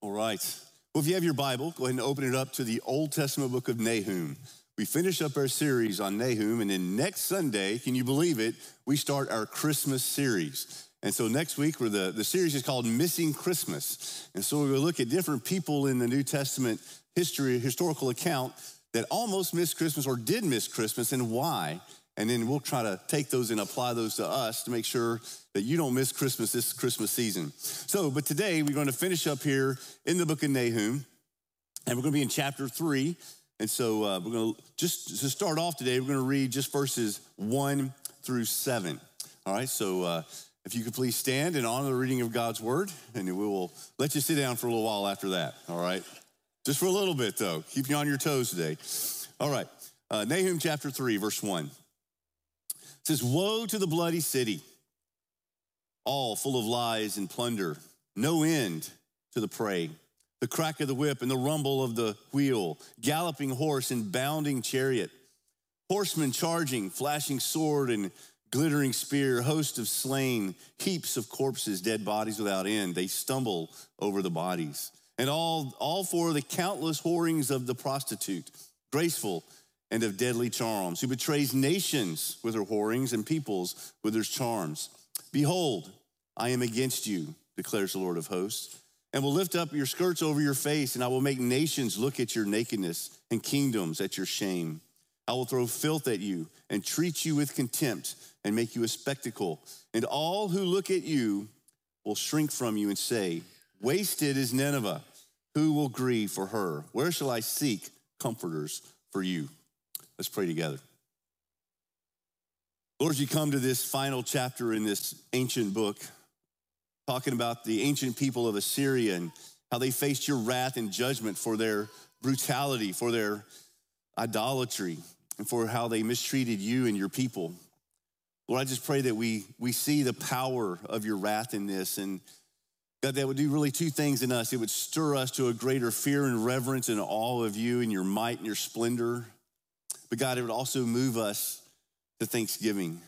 All right. Well, if you have your Bible, go ahead and open it up to the Old Testament book of Nahum. We finish up our series on Nahum, and then next Sunday, can you believe it? We start our Christmas series. And so next week, where the, the series is called Missing Christmas. And so we will look at different people in the New Testament history, historical account that almost missed Christmas or did miss Christmas and why. And then we'll try to take those and apply those to us to make sure that you don't miss Christmas this Christmas season. So, but today we're going to finish up here in the book of Nahum, and we're going to be in chapter three. And so uh, we're going to just to start off today, we're going to read just verses one through seven. All right, so uh, if you could please stand and honor the reading of God's word, and we will let you sit down for a little while after that. All right, just for a little bit though, keep you on your toes today. All right, uh, Nahum chapter three, verse one says, Woe to the bloody city, all full of lies and plunder, no end to the prey. The crack of the whip and the rumble of the wheel, galloping horse and bounding chariot, horsemen charging, flashing sword and glittering spear, host of slain, heaps of corpses, dead bodies without end. They stumble over the bodies. And all, all for the countless whorings of the prostitute, graceful and of deadly charms, who betrays nations with her whorings and peoples with her charms. Behold, I am against you, declares the Lord of hosts, and will lift up your skirts over your face, and I will make nations look at your nakedness and kingdoms at your shame. I will throw filth at you and treat you with contempt and make you a spectacle. And all who look at you will shrink from you and say, Wasted is Nineveh. Who will grieve for her? Where shall I seek comforters for you? Let's pray together. Lord, as you come to this final chapter in this ancient book, talking about the ancient people of Assyria and how they faced your wrath and judgment for their brutality, for their idolatry, and for how they mistreated you and your people. Lord, I just pray that we, we see the power of your wrath in this and God, that would do really two things in us. It would stir us to a greater fear and reverence and awe of you and your might and your splendor. But God, it would also move us to thanksgiving.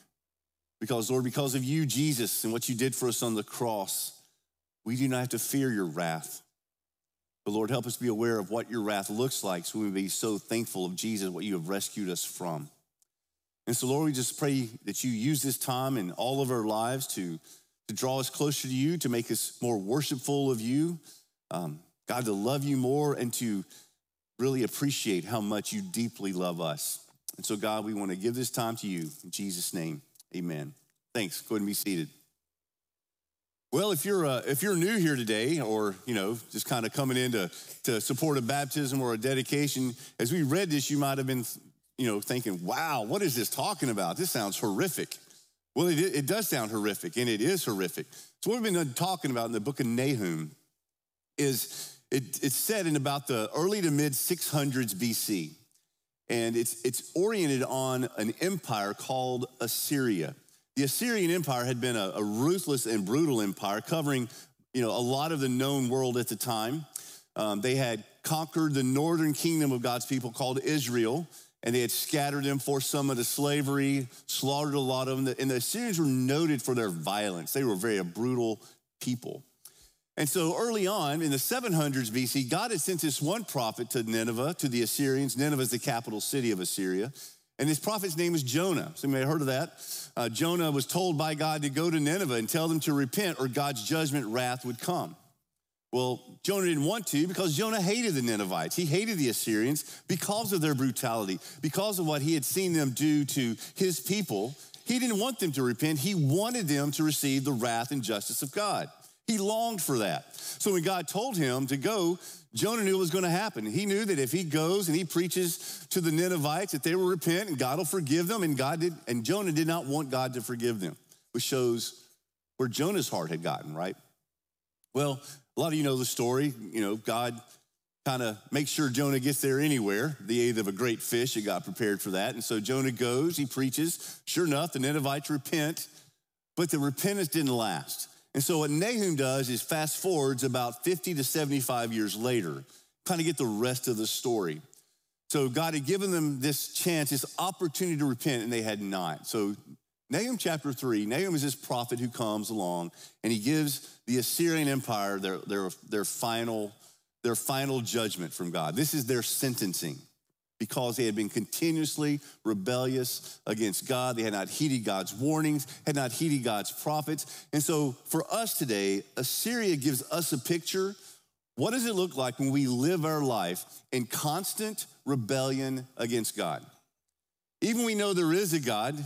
Because, Lord, because of you, Jesus, and what you did for us on the cross, we do not have to fear your wrath. But Lord, help us be aware of what your wrath looks like so we may be so thankful of Jesus, what you have rescued us from. And so, Lord, we just pray that you use this time in all of our lives to, to draw us closer to you, to make us more worshipful of you, um, God, to love you more and to really appreciate how much you deeply love us. And so, God, we want to give this time to you. In Jesus' name, amen. Thanks. Go ahead and be seated. Well, if you're uh, if you're new here today, or you know, just kind of coming in to, to support a baptism or a dedication, as we read this, you might have been, you know, thinking, "Wow, what is this talking about? This sounds horrific." Well, it, it does sound horrific, and it is horrific. So, what we've been talking about in the book of Nahum is it, it's said in about the early to mid 600s BC, and it's, it's oriented on an empire called Assyria. The Assyrian Empire had been a, a ruthless and brutal empire covering you know, a lot of the known world at the time. Um, they had conquered the northern kingdom of God's people called Israel, and they had scattered them, forced some into slavery, slaughtered a lot of them. And the Assyrians were noted for their violence. They were very brutal people. And so early on in the 700s BC, God had sent this one prophet to Nineveh, to the Assyrians. Nineveh is the capital city of Assyria. And this prophet's name was Jonah. Some may have heard of that. Uh, Jonah was told by God to go to Nineveh and tell them to repent or God's judgment wrath would come. Well, Jonah didn't want to because Jonah hated the Ninevites. He hated the Assyrians because of their brutality, because of what he had seen them do to his people. He didn't want them to repent. He wanted them to receive the wrath and justice of God. He longed for that. So when God told him to go, Jonah knew it was going to happen. He knew that if he goes and he preaches to the Ninevites that they will repent and God will forgive them, and God did, and Jonah did not want God to forgive them, which shows where Jonah's heart had gotten, right? Well, a lot of you know the story. You know, God kind of makes sure Jonah gets there anywhere, the aid of a great fish that got prepared for that. And so Jonah goes, he preaches. Sure enough, the Ninevites repent, but the repentance didn't last. And so what Nahum does is fast forwards about 50 to 75 years later, kind of get the rest of the story. So God had given them this chance, this opportunity to repent, and they had not. So Nahum chapter 3, Nahum is this prophet who comes along and he gives the Assyrian Empire their, their, their, final, their final judgment from God. This is their sentencing because they had been continuously rebellious against God. They had not heeded God's warnings, had not heeded God's prophets. And so for us today, Assyria gives us a picture. What does it look like when we live our life in constant rebellion against God? Even we know there is a God,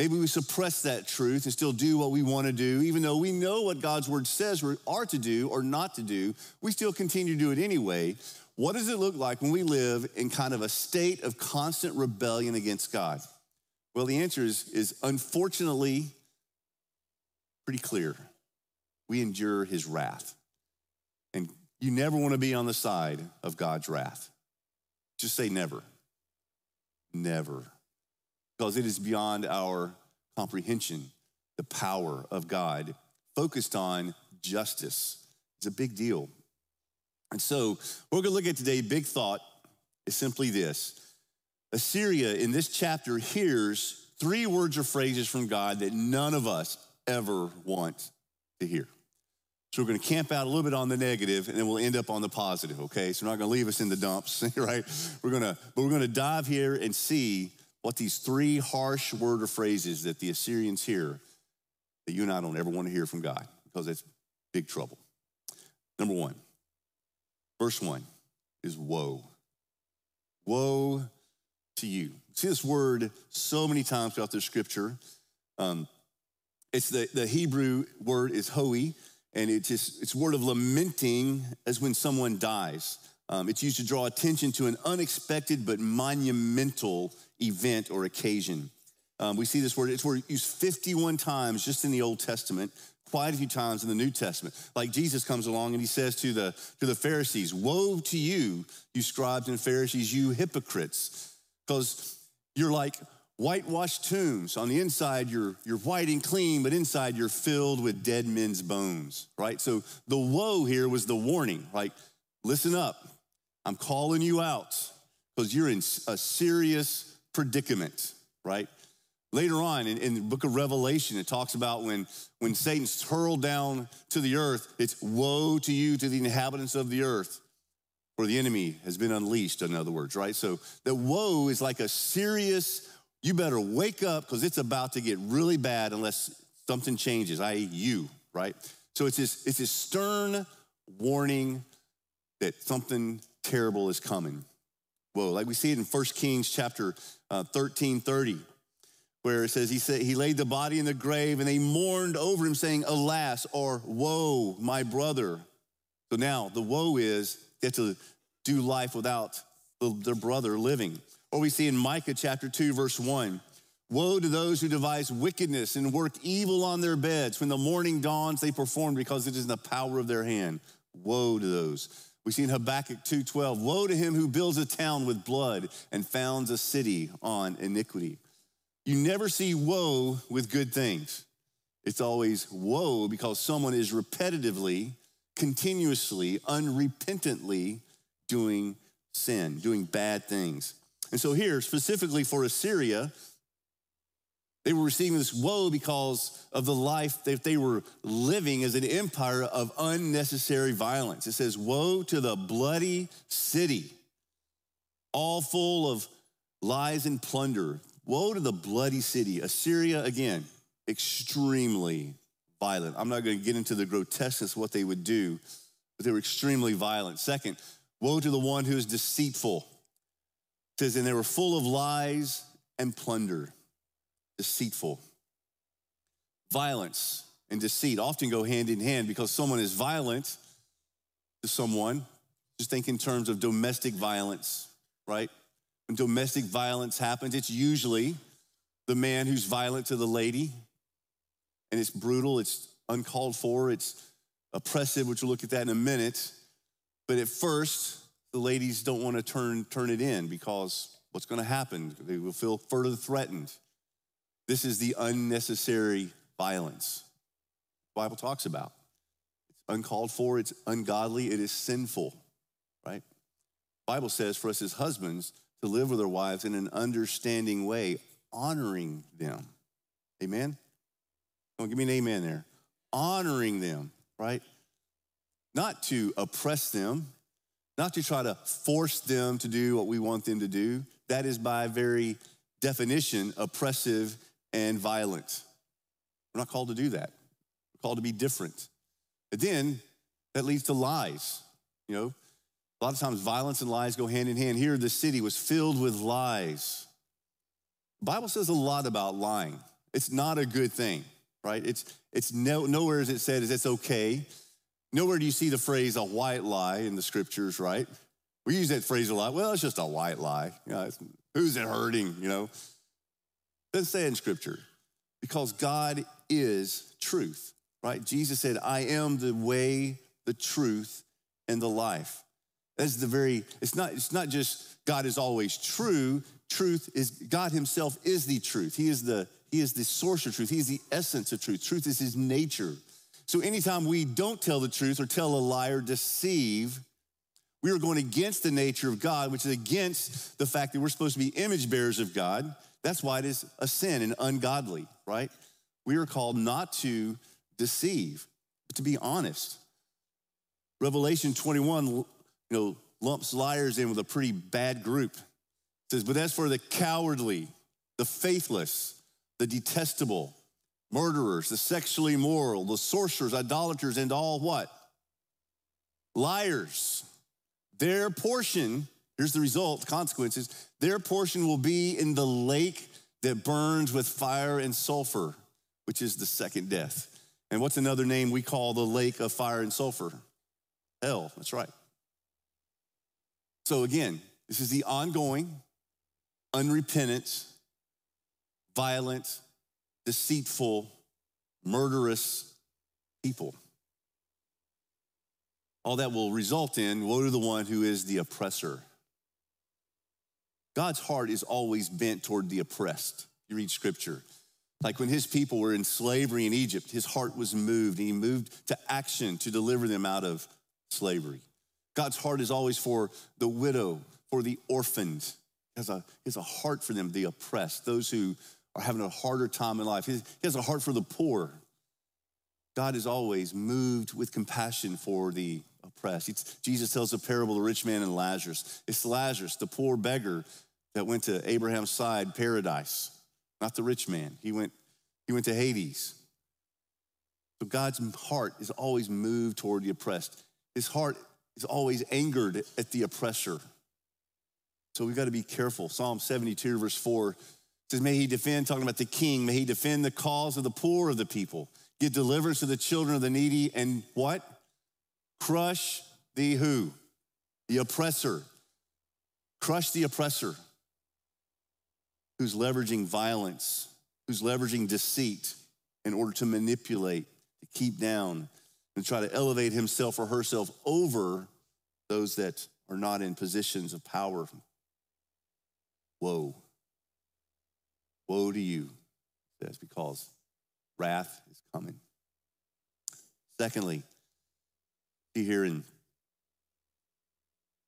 Maybe we suppress that truth and still do what we want to do, even though we know what God's word says we are to do or not to do, we still continue to do it anyway. What does it look like when we live in kind of a state of constant rebellion against God? Well, the answer is, is unfortunately pretty clear. We endure his wrath. And you never want to be on the side of God's wrath. Just say never. Never because it is beyond our comprehension. The power of God focused on justice It's a big deal. And so, what we're going to look at today, big thought is simply this Assyria in this chapter hears three words or phrases from God that none of us ever want to hear. So we're going to camp out a little bit on the negative and then we'll end up on the positive, okay? So we're not going to leave us in the dumps, right? We're going to but we're going to dive here and see what these three harsh word or phrases that the Assyrians hear that you and I don't ever want to hear from God because it's big trouble. Number one, verse one is woe. Woe to you. See this word so many times throughout the scripture. Um, it's the, the Hebrew word is hoi, and it's just, it's a word of lamenting as when someone dies. Um, it's used to draw attention to an unexpected but monumental event or occasion. Um, we see this word, it's used 51 times just in the Old Testament, quite a few times in the New Testament. Like Jesus comes along and he says to the, to the Pharisees, Woe to you, you scribes and Pharisees, you hypocrites, because you're like whitewashed tombs. On the inside, you're, you're white and clean, but inside, you're filled with dead men's bones, right? So the woe here was the warning, like, listen up, I'm calling you out because you're in a serious predicament, right? Later on in, in, the book of Revelation, it talks about when, when Satan's hurled down to the earth, it's woe to you, to the inhabitants of the earth, for the enemy has been unleashed, in other words, right? So the woe is like a serious, you better wake up because it's about to get really bad unless something changes, i.e., you, right? So it's this, it's this stern warning that something terrible is coming. Whoa, like we see it in 1 Kings chapter uh, 13 30, where it says he said he laid the body in the grave and they mourned over him, saying, Alas, or woe, my brother. So now the woe is they have to do life without their brother living. Or we see in Micah chapter 2, verse 1. Woe to those who devise wickedness and work evil on their beds. When the morning dawns, they perform because it is in the power of their hand. Woe to those. We see in Habakkuk 2:12, woe to him who builds a town with blood and founds a city on iniquity. You never see woe with good things. It's always woe because someone is repetitively, continuously, unrepentantly doing sin, doing bad things. And so here, specifically for Assyria, they were receiving this woe because of the life that they were living as an empire of unnecessary violence. It says, Woe to the bloody city, all full of lies and plunder. Woe to the bloody city. Assyria, again, extremely violent. I'm not going to get into the grotesqueness of what they would do, but they were extremely violent. Second, woe to the one who is deceitful. It says, and they were full of lies and plunder deceitful. Violence and deceit often go hand in hand because someone is violent to someone. Just think in terms of domestic violence, right? When domestic violence happens, it's usually the man who's violent to the lady, and it's brutal, it's uncalled for, it's oppressive, which we'll look at that in a minute. But at first, the ladies don't want to turn, turn it in because what's going to happen? They will feel further threatened. This is the unnecessary violence the Bible talks about. It's uncalled for, it's ungodly, it is sinful, right? The Bible says for us as husbands to live with their wives in an understanding way, honoring them. Amen? Come on, give me an amen there. Honoring them, right? Not to oppress them, not to try to force them to do what we want them to do. That is by very definition oppressive and violent. We're not called to do that. We're called to be different. But then that leads to lies. You know, a lot of times violence and lies go hand in hand. Here, the city was filled with lies. The Bible says a lot about lying. It's not a good thing, right? It's, it's no, nowhere is it said is it's okay. Nowhere do you see the phrase a white lie in the scriptures, right? We use that phrase a lot. Well, it's just a white lie. You know, who's it hurting, you know? Doesn't say in scripture because God is truth, right? Jesus said, I am the way, the truth, and the life. That's the very, it's not, it's not just God is always true. Truth is, God himself is the truth. He is the, he is the source of truth. He is the essence of truth. Truth is his nature. So anytime we don't tell the truth or tell a lie or deceive, we are going against the nature of God, which is against the fact that we're supposed to be image bearers of God. That's why it is a sin and ungodly, right? We are called not to deceive, but to be honest. Revelation 21, you know, lumps liars in with a pretty bad group. It says, but as for the cowardly, the faithless, the detestable, murderers, the sexually immoral, the sorcerers, idolaters, and all what? Liars. Their portion, here's the result, consequences, their portion will be in the lake that burns with fire and sulfur, which is the second death. And what's another name we call the lake of fire and sulfur? Hell, that's right. So again, this is the ongoing, unrepentant, violent, deceitful, murderous people. All that will result in woe to the one who is the oppressor. God's heart is always bent toward the oppressed. You read scripture. Like when his people were in slavery in Egypt, his heart was moved and he moved to action to deliver them out of slavery. God's heart is always for the widow, for the orphaned. He has a, he has a heart for them, the oppressed, those who are having a harder time in life. He has a heart for the poor. God is always moved with compassion for the oppressed. It's, Jesus tells a parable of the rich man and Lazarus. It's Lazarus, the poor beggar that went to Abraham's side, paradise, not the rich man. He went, he went to Hades. So God's heart is always moved toward the oppressed. His heart is always angered at the oppressor. So we've got to be careful. Psalm 72, verse 4 says, May he defend, talking about the king, may he defend the cause of the poor of the people, give deliverance to the children of the needy, and what? Crush the who? The oppressor. Crush the oppressor who's leveraging violence, who's leveraging deceit in order to manipulate, to keep down, try to elevate himself or herself over those that are not in positions of power. Woe. Woe to you, says, because wrath is coming. Secondly, see here in,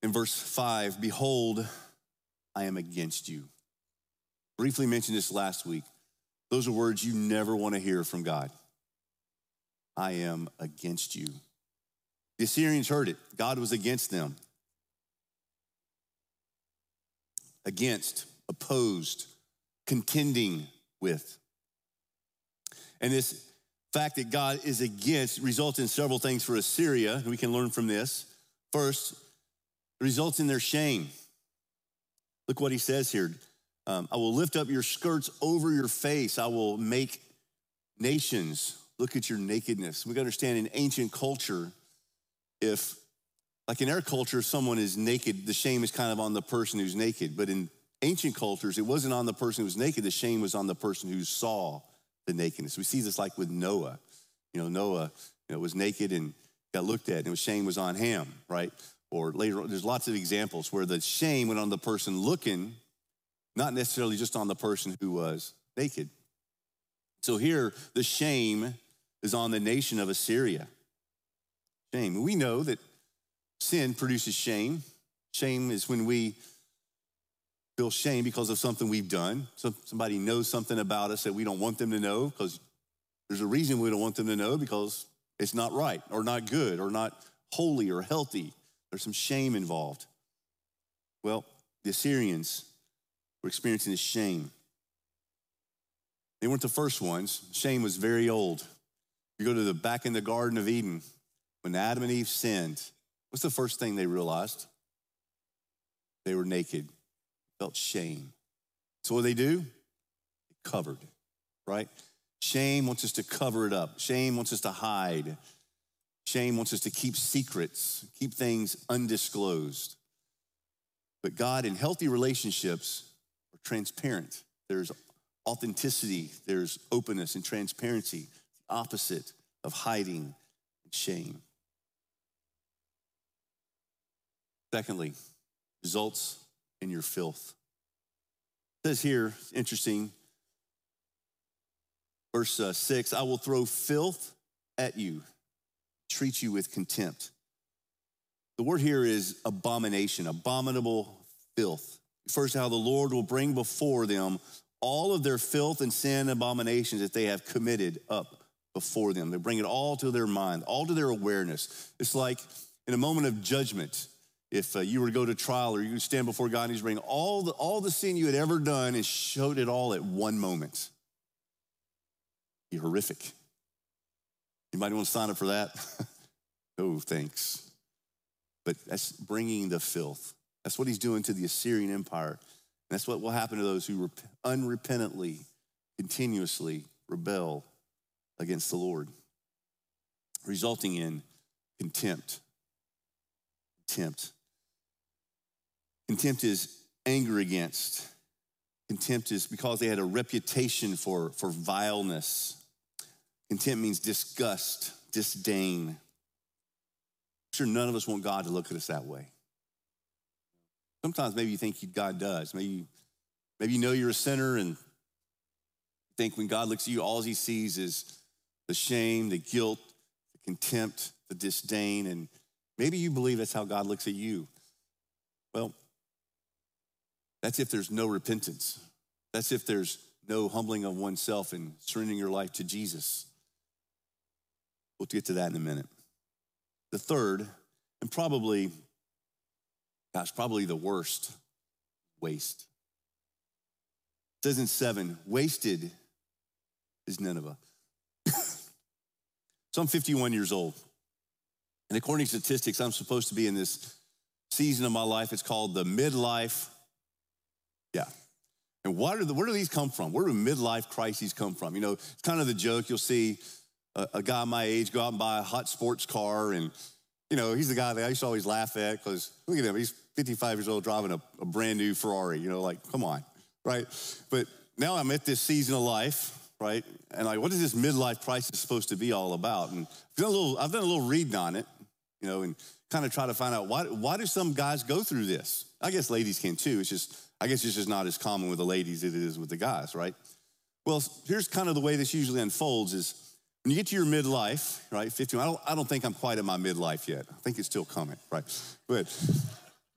in verse 5 Behold, I am against you. Briefly mentioned this last week. Those are words you never want to hear from God. I am against you. The Assyrians heard it. God was against them. Against, opposed, contending with. And this fact that God is against results in several things for Assyria, we can learn from this. First, it results in their shame. Look what he says here. Um, I will lift up your skirts over your face. I will make nations look at your nakedness. We understand in ancient culture, if, like in our culture, if someone is naked, the shame is kind of on the person who's naked. But in ancient cultures, it wasn't on the person who was naked, the shame was on the person who saw the nakedness. We see this like with Noah. You know, Noah you know, was naked and got looked at, and the shame was on him, right? Or later, on, there's lots of examples where the shame went on the person looking, not necessarily just on the person who was naked. So here, the shame is on the nation of Assyria. Shame. We know that sin produces shame. Shame is when we feel shame because of something we've done. So somebody knows something about us that we don't want them to know because there's a reason we don't want them to know because it's not right or not good or not holy or healthy. There's some shame involved. Well, the Assyrians were experiencing this shame. They weren't the first ones. Shame was very old. You go to the back in the Garden of Eden, when Adam and Eve sinned, what's the first thing they realized? They were naked, felt shame. So what do they do? They covered, right? Shame wants us to cover it up. Shame wants us to hide. Shame wants us to keep secrets, keep things undisclosed. But God, in healthy relationships, are transparent. There's authenticity, there's openness and transparency, the opposite of hiding and shame. Secondly, results in your filth. It says here, interesting, verse uh, six, I will throw filth at you, treat you with contempt. The word here is abomination, abominable filth. First, how the Lord will bring before them all of their filth and sin and abominations that they have committed up before them. They bring it all to their mind, all to their awareness. It's like in a moment of judgment, if uh, you were to go to trial or you stand before God and He's bringing all the, all the sin you had ever done and showed it all at one moment. Be horrific. You might want to sign up for that. oh, thanks. But that's bringing the filth. That's what he's doing to the Assyrian Empire. That's what will happen to those who unrepentantly, continuously rebel against the Lord, resulting in contempt. Contempt. Contempt is anger against. Contempt is because they had a reputation for, for vileness. Contempt means disgust, disdain. I'm sure none of us want God to look at us that way. Sometimes maybe you think God does. Maybe, maybe you know you're a sinner and think when God looks at you, all he sees is the shame, the guilt, the contempt, the disdain, and maybe you believe that's how God looks at you. Well, that's if there's no repentance. That's if there's no humbling of oneself and surrendering your life to Jesus. We'll get to that in a minute. The third, and probably Gosh, probably the worst waste. It says in seven, wasted is Nineveh. so I'm 51 years old. And according to statistics, I'm supposed to be in this season of my life. It's called the midlife. Yeah. And what are the, where do these come from? Where do midlife crises come from? You know, it's kind of the joke. You'll see a, a guy my age go out and buy a hot sports car and you know, he's the guy that I used to always laugh at because look at him, he's 55 years old driving a, a, brand new Ferrari, you know, like, come on, right? But now I'm at this season of life, right? And like, what is this midlife crisis supposed to be all about? And I've done a little, I've done a little reading on it, you know, and kind of try to find out why, why do some guys go through this? I guess ladies can too. It's just, I guess it's just not as common with the ladies as it is with the guys, right? Well, here's kind of the way this usually unfolds is when you get to your midlife, right, 50, I don't, I don't think I'm quite at my midlife yet. I think it's still coming, right? But,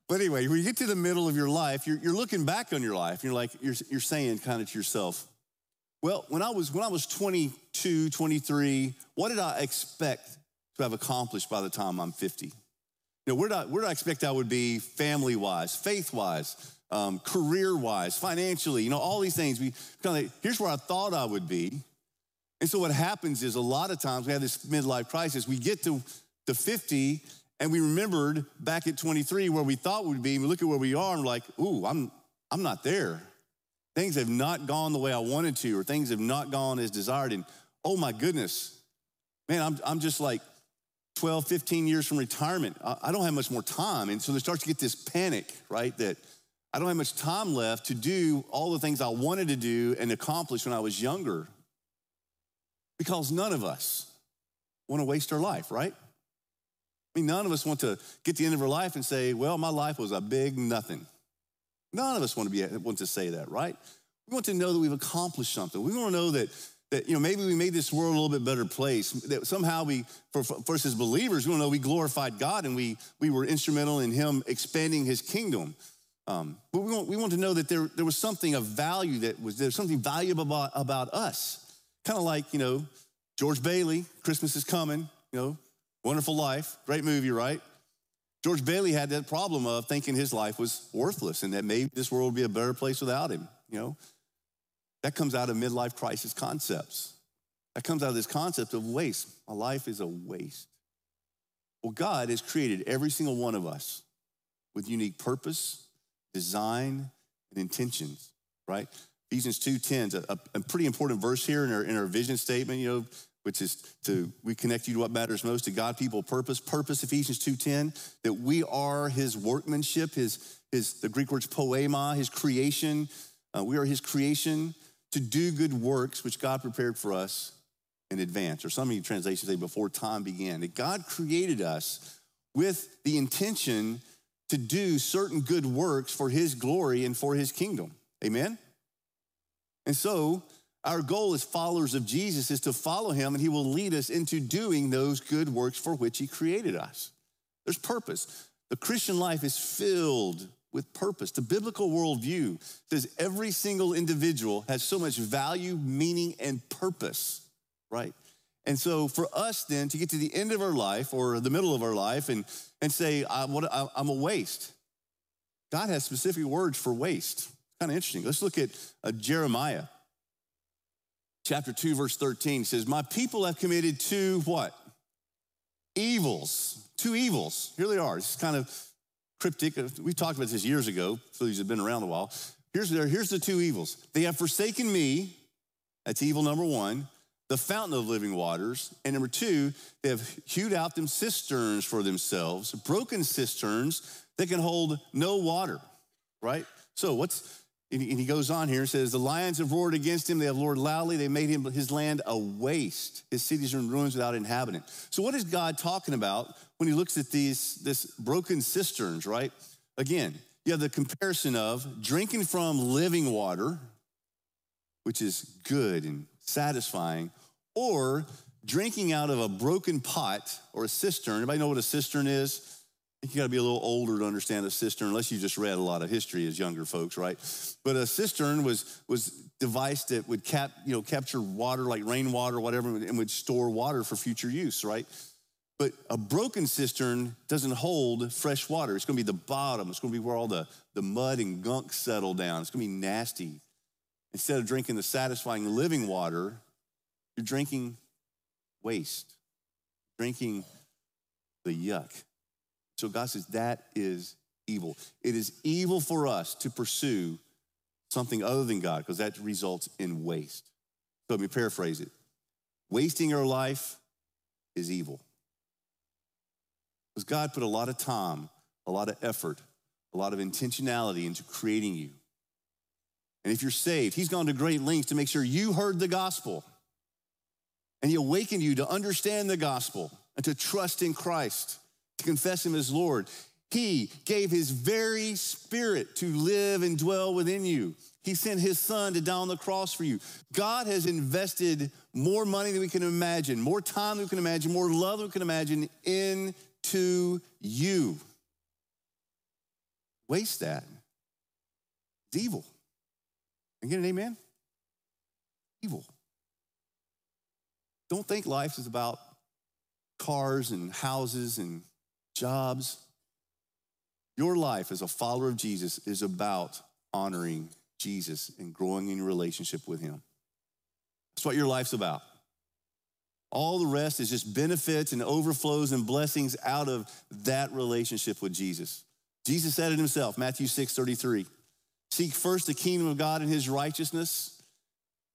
but anyway, when you get to the middle of your life, you're, you're looking back on your life. And you're like, you're, you're saying kind of to yourself, well, when I was when I was 22, 23, what did I expect to have accomplished by the time I'm 50? You know, where did I, where did I expect I would be family wise, faith wise, um, career wise, financially? You know, all these things. We kind of here's where I thought I would be. And so what happens is a lot of times we have this midlife crisis. We get to, the 50 and we remembered back at 23 where we thought we'd be, we look at where we are and we're like, ooh, I'm, I'm not there. Things have not gone the way I wanted to, or things have not gone as desired. And oh my goodness, man, I'm, I'm just like 12, 15 years from retirement. I, I don't have much more time. And so there starts to get this panic, right? That I don't have much time left to do all the things I wanted to do and accomplish when I was younger. Because none of us want to waste our life, right? I mean, none of us want to get to the end of our life and say, well, my life was a big nothing. None of us want to, be, want to say that, right? We want to know that we've accomplished something. We want to know that, that you know, maybe we made this world a little bit better place. That somehow we, for, for us as believers, we want to know we glorified God and we, we were instrumental in Him expanding His kingdom. Um, but we want, we want to know that there, there was something of value that was there's something valuable about, about us. Kind of like, you know, George Bailey, Christmas is coming, you know, wonderful life, great movie, right? George Bailey had that problem of thinking his life was worthless and that maybe this world would be a better place without him, you know. That comes out of midlife crisis concepts. That comes out of this concept of waste. My life is a waste. Well, God has created every single one of us with unique purpose, design, and intentions, right? Ephesians 2.10 is a, a, pretty important verse here in our, in our vision statement, you know, which is to, we connect you to what matters most, to God, people, purpose. Purpose, Ephesians 2.10, that we are his workmanship, his, his the Greek word's poema, his creation. Uh, we are his creation to do good works, which God prepared for us in advance. Or some of you translations say before time began. That God created us with the intention to do certain good works for his glory and for his kingdom. Amen? And so, our goal as followers of Jesus is to follow him and he will lead us into doing those good works for which he created us. There's purpose. The Christian life is filled with purpose. The biblical worldview says every single individual has so much value, meaning, and purpose, right? And so for us then to get to the end of our life or the middle of our life and, and say, I'm, I'm a waste, God has specific words for waste. Kind of interesting. Let's look at uh, Jeremiah chapter 2, verse 13 says, My people have committed two what? Evils. Two evils. Here they are. It's kind of cryptic. We talked about this years ago, so these have been around a while. Here's, their, here's the two evils. They have forsaken me. That's evil number one the fountain of living waters. And number two, they have hewed out them cisterns for themselves, broken cisterns that can hold no water, right? So what's, and he goes on here and says, The lions have roared against him. They have roared loudly. They made him his land a waste. His cities are in ruins without inhabitant. So, what is God talking about when he looks at these this broken cisterns, right? Again, you have the comparison of drinking from living water, which is good and satisfying, or drinking out of a broken pot or a cistern. Anybody know what a cistern is? You got to be a little older to understand a cistern, unless you just read a lot of history as younger folks, right? But a cistern was was device that would cap, you know, capture water like rainwater whatever, and would store water for future use, right? But a broken cistern doesn't hold fresh water. It's going to be the bottom. It's going to be where all the, the mud and gunk settle down. It's going to be nasty. Instead of drinking the satisfying living water, you're drinking waste, drinking the yuck. So God says that is evil. It is evil for us to pursue something other than God because that results in waste. So let me paraphrase it. Wasting your life is evil. Because God put a lot of time, a lot of effort, a lot of intentionality into creating you. And if you're saved, He's gone to great lengths to make sure you heard the gospel. And He awakened you to understand the gospel and to trust in Christ to confess him as Lord. He gave his very spirit to live and dwell within you. He sent his son to die on the cross for you. God has invested more money than we can imagine, more time than we can imagine, more love than we can imagine into you. Waste that. It's evil. Can get an amen? Evil. Don't think life is about cars and houses and jobs. Your life as a follower of Jesus is about honoring Jesus and growing in your relationship with Him. That's what your life's about. All the rest is just benefits and overflows and blessings out of that relationship with Jesus. Jesus said it himself, Matthew 6 33. Seek first the kingdom of God and his righteousness,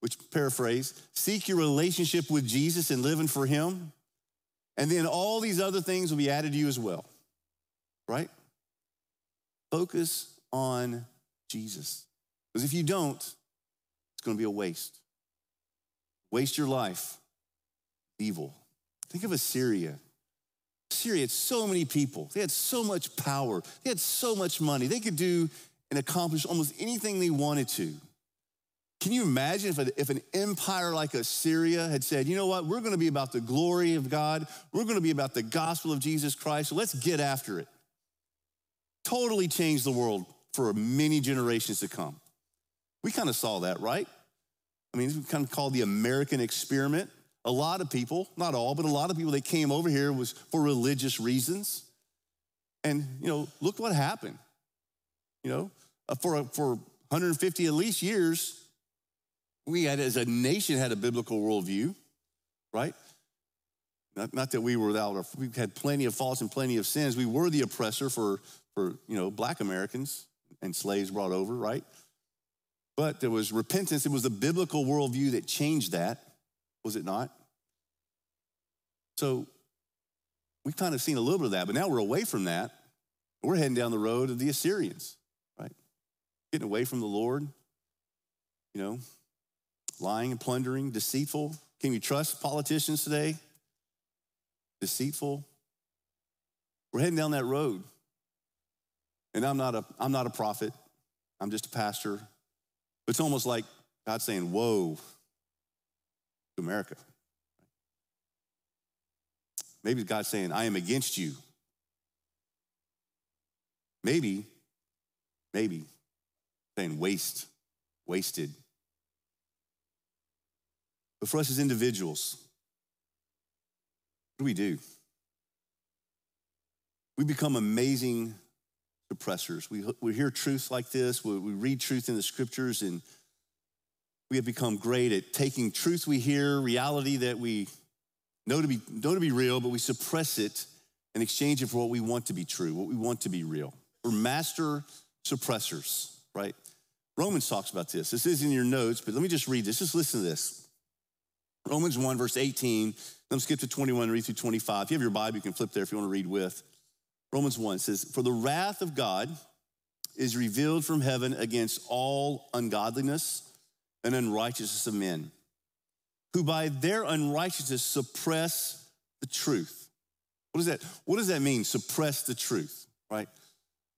which paraphrase, seek your relationship with Jesus and living for him. And then all these other things will be added to you as well, right? Focus on Jesus. Because if you don't, it's going to be a waste. Waste your life. Evil. Think of Assyria. Assyria had so many people. They had so much power. They had so much money. They could do and accomplish almost anything they wanted to. Can you imagine if, a, if an empire like Assyria had said, you know what, we're going to be about the glory of God, we're going to be about the gospel of Jesus Christ, so let's get after it. Totally change the world for many generations to come. We kind of saw that, right? I mean, it's kind of called the American experiment. A lot of people, not all, but a lot of people that came over here was for religious reasons. And, you know, look what happened. You know, uh, for, for 150 at least years, we had, as a nation, had a biblical worldview, right? Not, not that we were without, we had plenty of faults and plenty of sins. We were the oppressor for, for you know, black Americans and slaves brought over, right? But there was repentance. It was the biblical worldview that changed that, was it not? So we've kind of seen a little bit of that, but now we're away from that. We're heading down the road of the Assyrians, right? Getting away from the Lord, you know, lying and plundering, deceitful. Can you trust politicians today? Deceitful. We're heading down that road. And I'm not a, I'm not a prophet. I'm just a pastor. It's almost like God saying, Whoa, to America. Maybe God's saying, I am against you. Maybe, maybe saying waste, wasted. But for us as individuals, what do we do? We become amazing suppressors. We, we hear truth like this, we, we read truth in the scriptures, and we have become great at taking truth we hear, reality that we know to be, know to be real, but we suppress it and exchange it for what we want to be true, what we want to be real. We're master suppressors, right? Romans talks about this. This is in your notes, but let me just read this. Just listen to this. Romans 1, verse 18. Let's skip to 21 and read through 25. If you have your Bible, you can flip there if you want to read with. Romans 1 says, For the wrath of God is revealed from heaven against all ungodliness and unrighteousness of men, who by their unrighteousness suppress the truth. What does that, what does that mean, suppress the truth, right?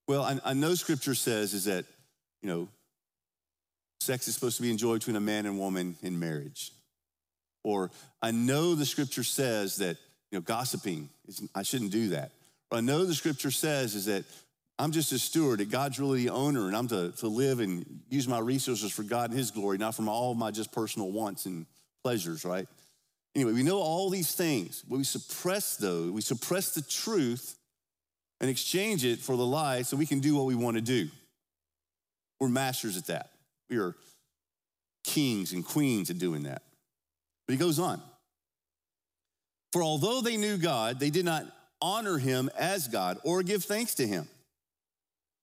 Well, I, I know scripture says is that, you know, sex is supposed to be enjoyed between a man and woman in marriage. Or I know the scripture says that, you know, gossiping, is, I shouldn't do that. What I know the scripture says is that I'm just a steward, that God's really the owner, and I'm to, to live and use my resources for God and His glory, not from all my just personal wants and pleasures, right? Anyway, we know all these things, but we suppress those. We suppress the truth and exchange it for the lie so we can do what we want to do. We're masters at that. We are kings and queens at doing that. But he goes on. For although they knew God, they did not honor him as God or give thanks to him.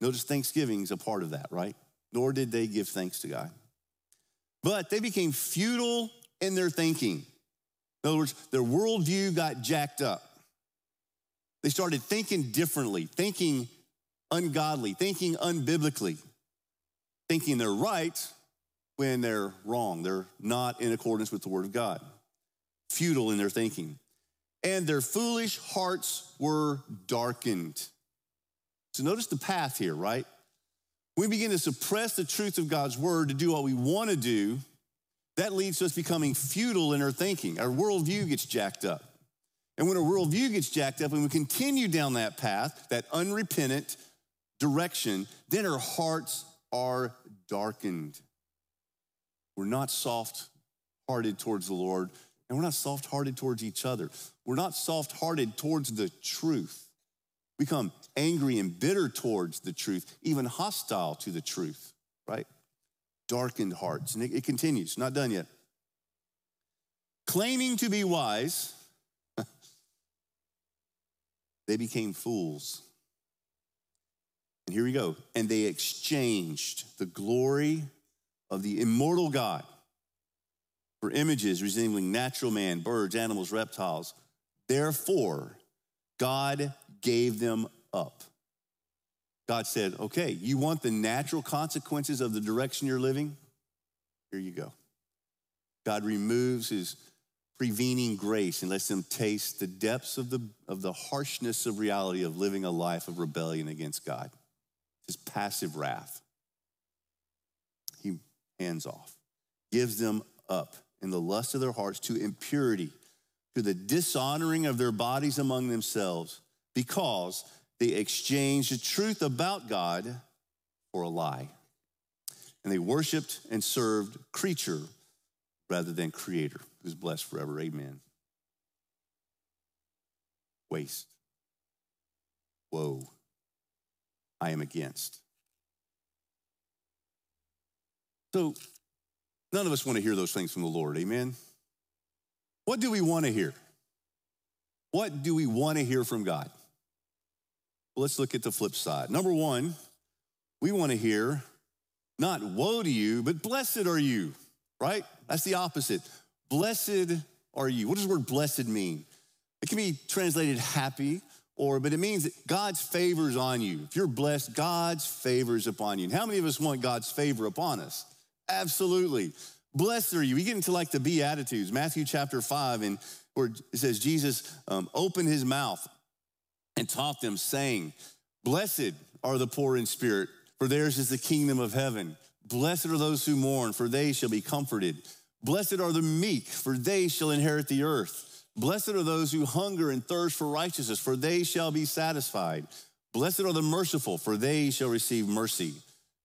Notice Thanksgiving is a part of that, right? Nor did they give thanks to God. But they became futile in their thinking. In other words, their worldview got jacked up. They started thinking differently, thinking ungodly, thinking unbiblically, thinking they're right when they're wrong. They're not in accordance with the Word of God, futile in their thinking and their foolish hearts were darkened. So notice the path here, right? We begin to suppress the truth of God's word to do what we want to do. That leads to us becoming futile in our thinking. Our worldview gets jacked up. And when our worldview gets jacked up and we continue down that path, that unrepentant direction, then our hearts are darkened. We're not soft hearted towards the Lord, and we're not soft hearted towards each other. We're not soft hearted towards the truth. We become angry and bitter towards the truth, even hostile to the truth, right? Darkened hearts. And it, it continues, not done yet. Claiming to be wise, they became fools. And here we go. And they exchanged the glory of the immortal God for images resembling natural man, birds, animals, reptiles. Therefore, God gave them up. God said, okay, you want the natural consequences of the direction you're living? Here you go. God removes his prevenient grace and lets them taste the depths of the, of the harshness of reality of living a life of rebellion against God. His passive wrath. Hands off, gives them up in the lust of their hearts to impurity, to the dishonoring of their bodies among themselves, because they exchanged the truth about God for a lie. And they worshiped and served creature rather than creator, who's blessed forever. Amen. Waste. Woe. I am against. So, none of us want to hear those things from the Lord. Amen. What do we want to hear? What do we want to hear from God? Well, let's look at the flip side. Number one, we want to hear not woe to you, but blessed are you, right? That's the opposite. Blessed are you. What does the word blessed mean? It can be translated happy, or but it means that God's favor is on you. If you're blessed, God's favor is upon you. And how many of us want God's favor upon us? Absolutely. Blessed are you. We get into like the Beatitudes, Matthew chapter 5, and where it says Jesus um, opened his mouth and taught them, saying, Blessed are the poor in spirit, for theirs is the kingdom of heaven. Blessed are those who mourn, for they shall be comforted. Blessed are the meek, for they shall inherit the earth. Blessed are those who hunger and thirst for righteousness, for they shall be satisfied. Blessed are the merciful, for they shall receive mercy.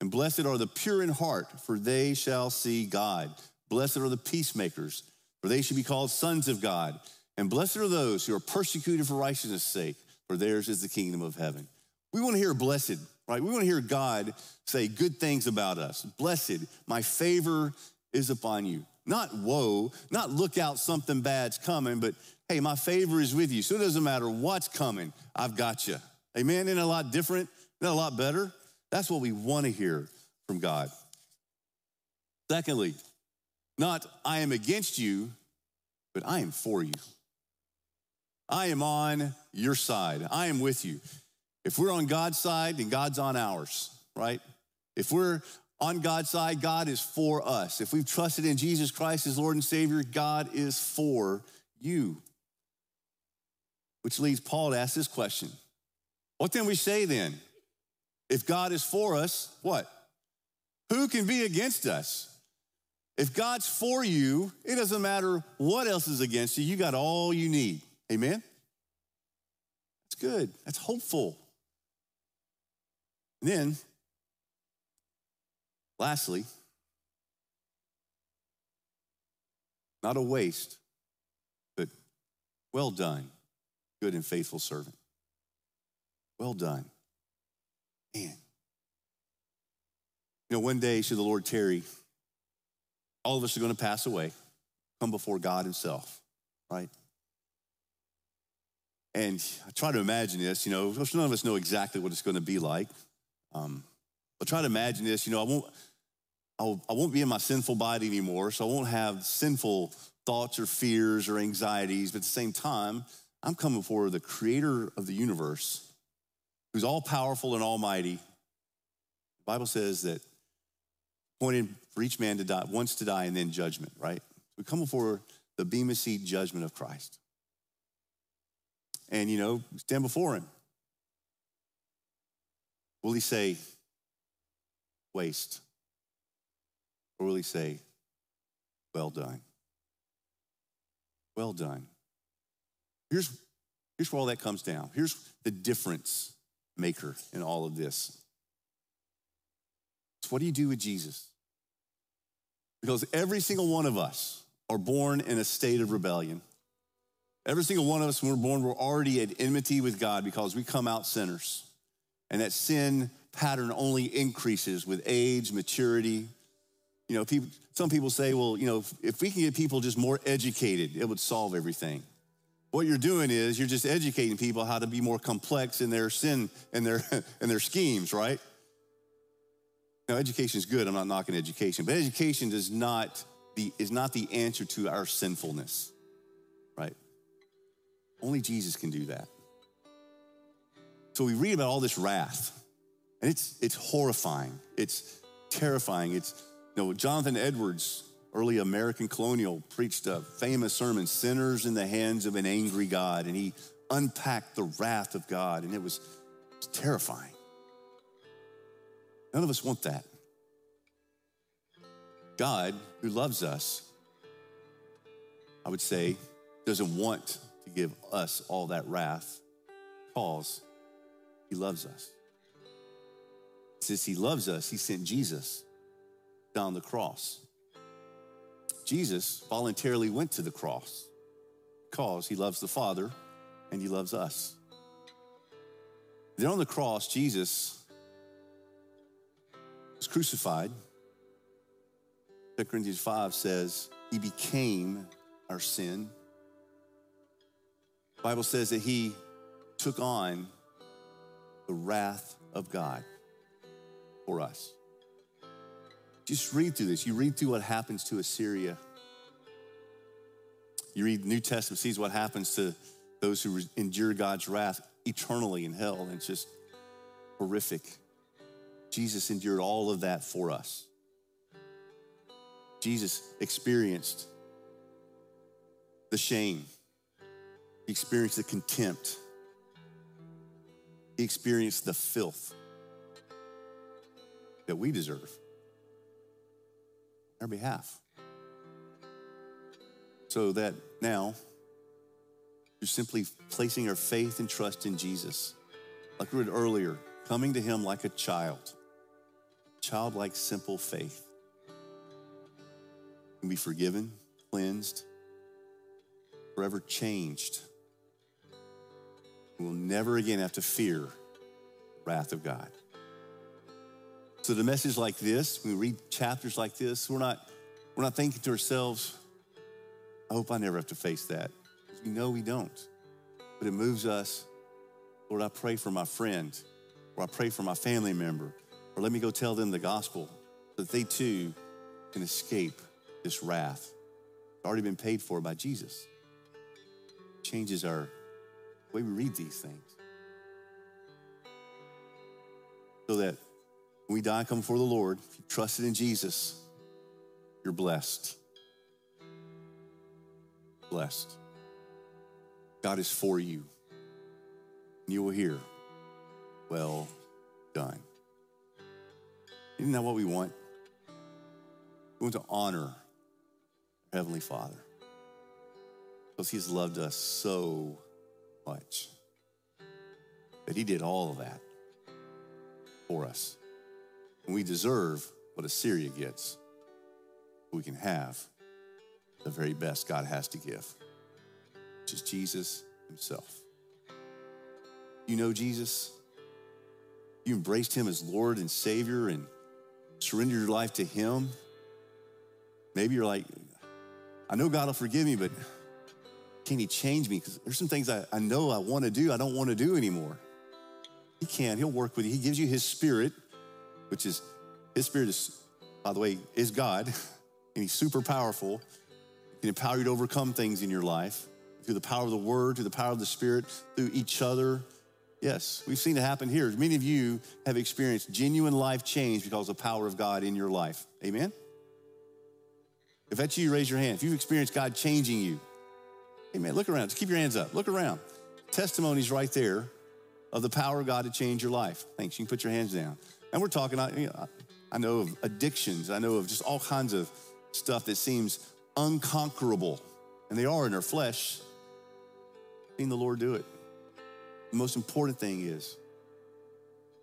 And blessed are the pure in heart, for they shall see God. Blessed are the peacemakers, for they shall be called sons of God. And blessed are those who are persecuted for righteousness' sake, for theirs is the kingdom of heaven. We want to hear blessed, right? We want to hear God say good things about us. Blessed, my favor is upon you. Not woe, not look out, something bad's coming, but hey, my favor is with you. So it doesn't matter what's coming, I've got you. Amen. Isn't a lot different? Isn't a lot better? That's what we want to hear from God. Secondly, not I am against you, but I am for you. I am on your side. I am with you. If we're on God's side, then God's on ours, right? If we're on God's side, God is for us. If we've trusted in Jesus Christ as Lord and Savior, God is for you. Which leads Paul to ask this question What then we say then? If God is for us, what? Who can be against us? If God's for you, it doesn't matter what else is against you, you got all you need. Amen? That's good. That's hopeful. And then, lastly, not a waste, but well done, good and faithful servant. Well done. Man. You know, one day, should the Lord tarry, all of us are going to pass away, come before God Himself, right? And I try to imagine this, you know, none of us know exactly what it's going to be like. Um, but try to imagine this, you know, I won't, I'll, I won't be in my sinful body anymore, so I won't have sinful thoughts or fears or anxieties. But at the same time, I'm coming for the creator of the universe, who's all powerful and almighty. The Bible says that appointed for each man to die, once to die, and then judgment, right? We come before the Bema seat judgment of Christ. And, you know, stand before him. Will he say, waste? Or will he say, well done? Well done. Here's, here's where all that comes down. Here's the difference maker in all of this. So what do you do with Jesus? Because every single one of us are born in a state of rebellion. Every single one of us, when we're born, we're already at enmity with God because we come out sinners. And that sin pattern only increases with age, maturity. You know, people, some people say, well, you know, if, if we can get people just more educated, it would solve everything. What you're doing is you're just educating people how to be more complex in their sin and their and their schemes, right? Now, education is good. I'm not knocking education, but education does not the, is not the answer to our sinfulness, right? Only Jesus can do that. So we read about all this wrath, and it's, it's horrifying. It's terrifying. It's, you know, Jonathan Edwards, early American colonial, preached a famous sermon, Sinners in the Hands of an Angry God, and he unpacked the wrath of God, and it was, it was terrifying. None of us want that. God, who loves us, I would say, doesn't want to give us all that wrath because he loves us. Since he loves us, he sent Jesus down the cross. Jesus voluntarily went to the cross because he loves the Father and he loves us. Then on the cross, Jesus was crucified. 2 Corinthians 5 says, He became our sin. The Bible says that He took on the wrath of God for us. Just read through this. You read through what happens to Assyria. You read the New Testament, sees what happens to those who endure God's wrath eternally in hell. And it's just horrific. Jesus endured all of that for us. Jesus experienced the shame, he experienced the contempt, he experienced the filth that we deserve our behalf. So that now, you're simply placing our faith and trust in Jesus. Like we read earlier, coming to Him like a child, childlike, simple faith. Can be forgiven, cleansed, forever changed. We will never again have to fear the wrath of God. So the message like this, we read chapters like this, we're not, we're not thinking to ourselves, I hope I never have to face that. We know we don't. But it moves us. Lord, I pray for my friend, or I pray for my family member, or let me go tell them the gospel so that they too can escape this wrath. It's already been paid for by Jesus. It changes our way we read these things. So that when we die come before the Lord, if you trusted in Jesus, you're blessed. Blessed. God is for you. And you will hear, well done. Isn't that what we want? We want to honor our Heavenly Father because He's loved us so much that He did all of that for us. We deserve what Assyria gets. We can have the very best God has to give which is Jesus himself. You know Jesus? You embraced him as Lord and Savior and surrendered your life to him. Maybe you're like, I know God will forgive me, but can he change me? Because there's some things I, I know I want to do, I don't want to do anymore. He can, he'll work with you. He gives you his spirit, which is, his spirit is, by the way, is God, and he's super powerful. He can empower you to overcome things in your life through the power of the word, through the power of the spirit, through each other. Yes, we've seen it happen here. Many of you have experienced genuine life change because of the power of God in your life. Amen? If that's you, raise your hand. If you've experienced God changing you, amen. Look around. Just keep your hands up. Look around. Testimonies right there of the power of God to change your life. Thanks. You can put your hands down. And we're talking, you know, I know of addictions. I know of just all kinds of stuff that seems unconquerable. And they are in our flesh Seeing the Lord do it. The most important thing is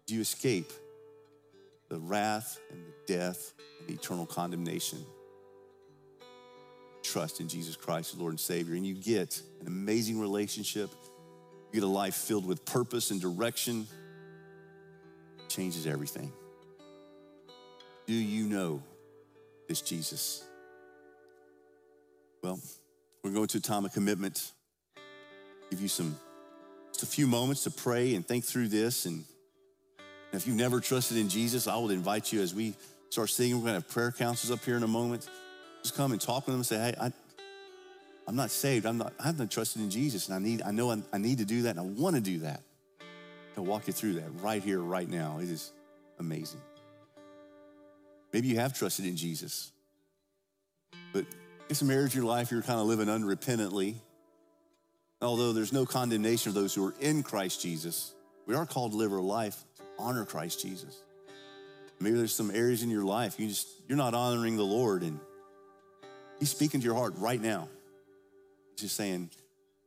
do you escape the wrath and the death and the eternal condemnation? Trust in Jesus Christ, Lord and Savior, and you get an amazing relationship. You get a life filled with purpose and direction. Changes everything. Do you know this Jesus? Well, we're going to a time of commitment give you some just a few moments to pray and think through this. And if you've never trusted in Jesus, I would invite you as we start singing. We're going to have prayer councils up here in a moment. Just come and talk with them and say, "Hey, I, I'm not saved. I'm not. I haven't trusted in Jesus, and I need. I know I, I need to do that, and I want to do that. I'll walk you through that right here, right now. It is amazing. Maybe you have trusted in Jesus, but in some areas of your life you're kind of living unrepentantly although there's no condemnation of those who are in Christ Jesus, we are called to live our life to honor Christ Jesus. Maybe there's some areas in your life you just you're not honoring the Lord and He's speaking to your heart right now. He's just saying,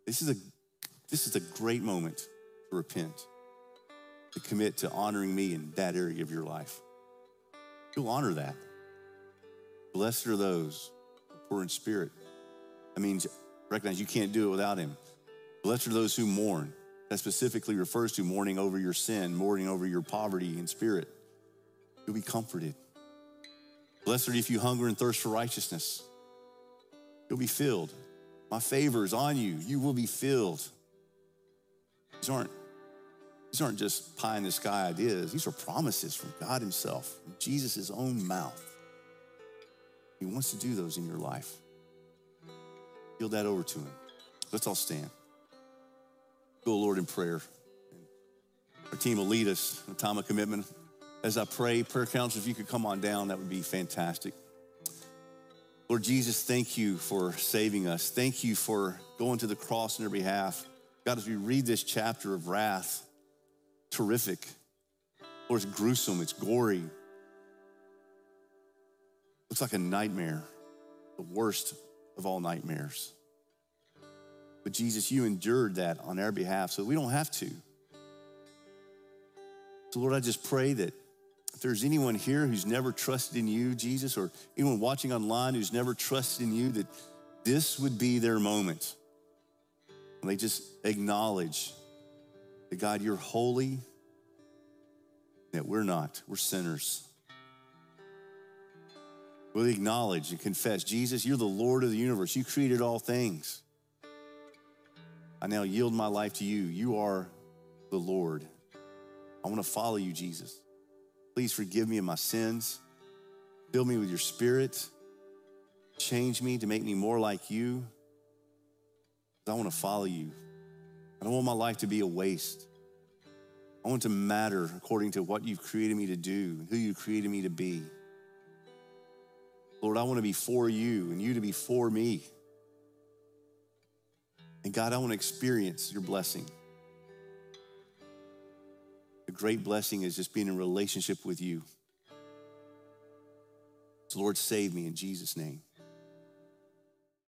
this is a this is a great moment to repent. To commit to honoring me in that area of your life. You'll honor that. Blessed are those poor in spirit. That means recognize you can't do it without him. Blessed are those who mourn. That specifically refers to mourning over your sin, mourning over your poverty in spirit. You'll be comforted. Blessed are if you hunger and thirst for righteousness. You'll be filled. My favor is on you. You will be filled. These aren't, these aren't just pie in the sky ideas. These are promises from God Himself, Jesus' own mouth. He wants to do those in your life. Yield that over to Him. Let's all stand. Go, Lord, in prayer. Our team will lead us in a time of commitment. As I pray, prayer council, if you could come on down, that would be fantastic. Lord Jesus, thank you for saving us. Thank you for going to the cross on our behalf. God, as we read this chapter of wrath, terrific. or it's gruesome, it's gory. Looks like a nightmare, the worst of all nightmares. But Jesus, you endured that on our behalf so we don't have to. So, Lord, I just pray that if there's anyone here who's never trusted in you, Jesus, or anyone watching online who's never trusted in you, that this would be their moment. And they just acknowledge that God, you're holy, that we're not, we're sinners. We'll acknowledge and confess, Jesus, you're the Lord of the universe. You created all things. I now yield my life to you. You are the Lord. I want to follow you, Jesus. Please forgive me of my sins. Fill me with your spirit. Change me to make me more like you. I want to follow you. I don't want my life to be a waste. I want to matter according to what you've created me to do, who you created me to be. Lord, I want to be for you and you to be for me. And God, I want to experience your blessing. The great blessing is just being in relationship with you. So, Lord, save me in Jesus' name.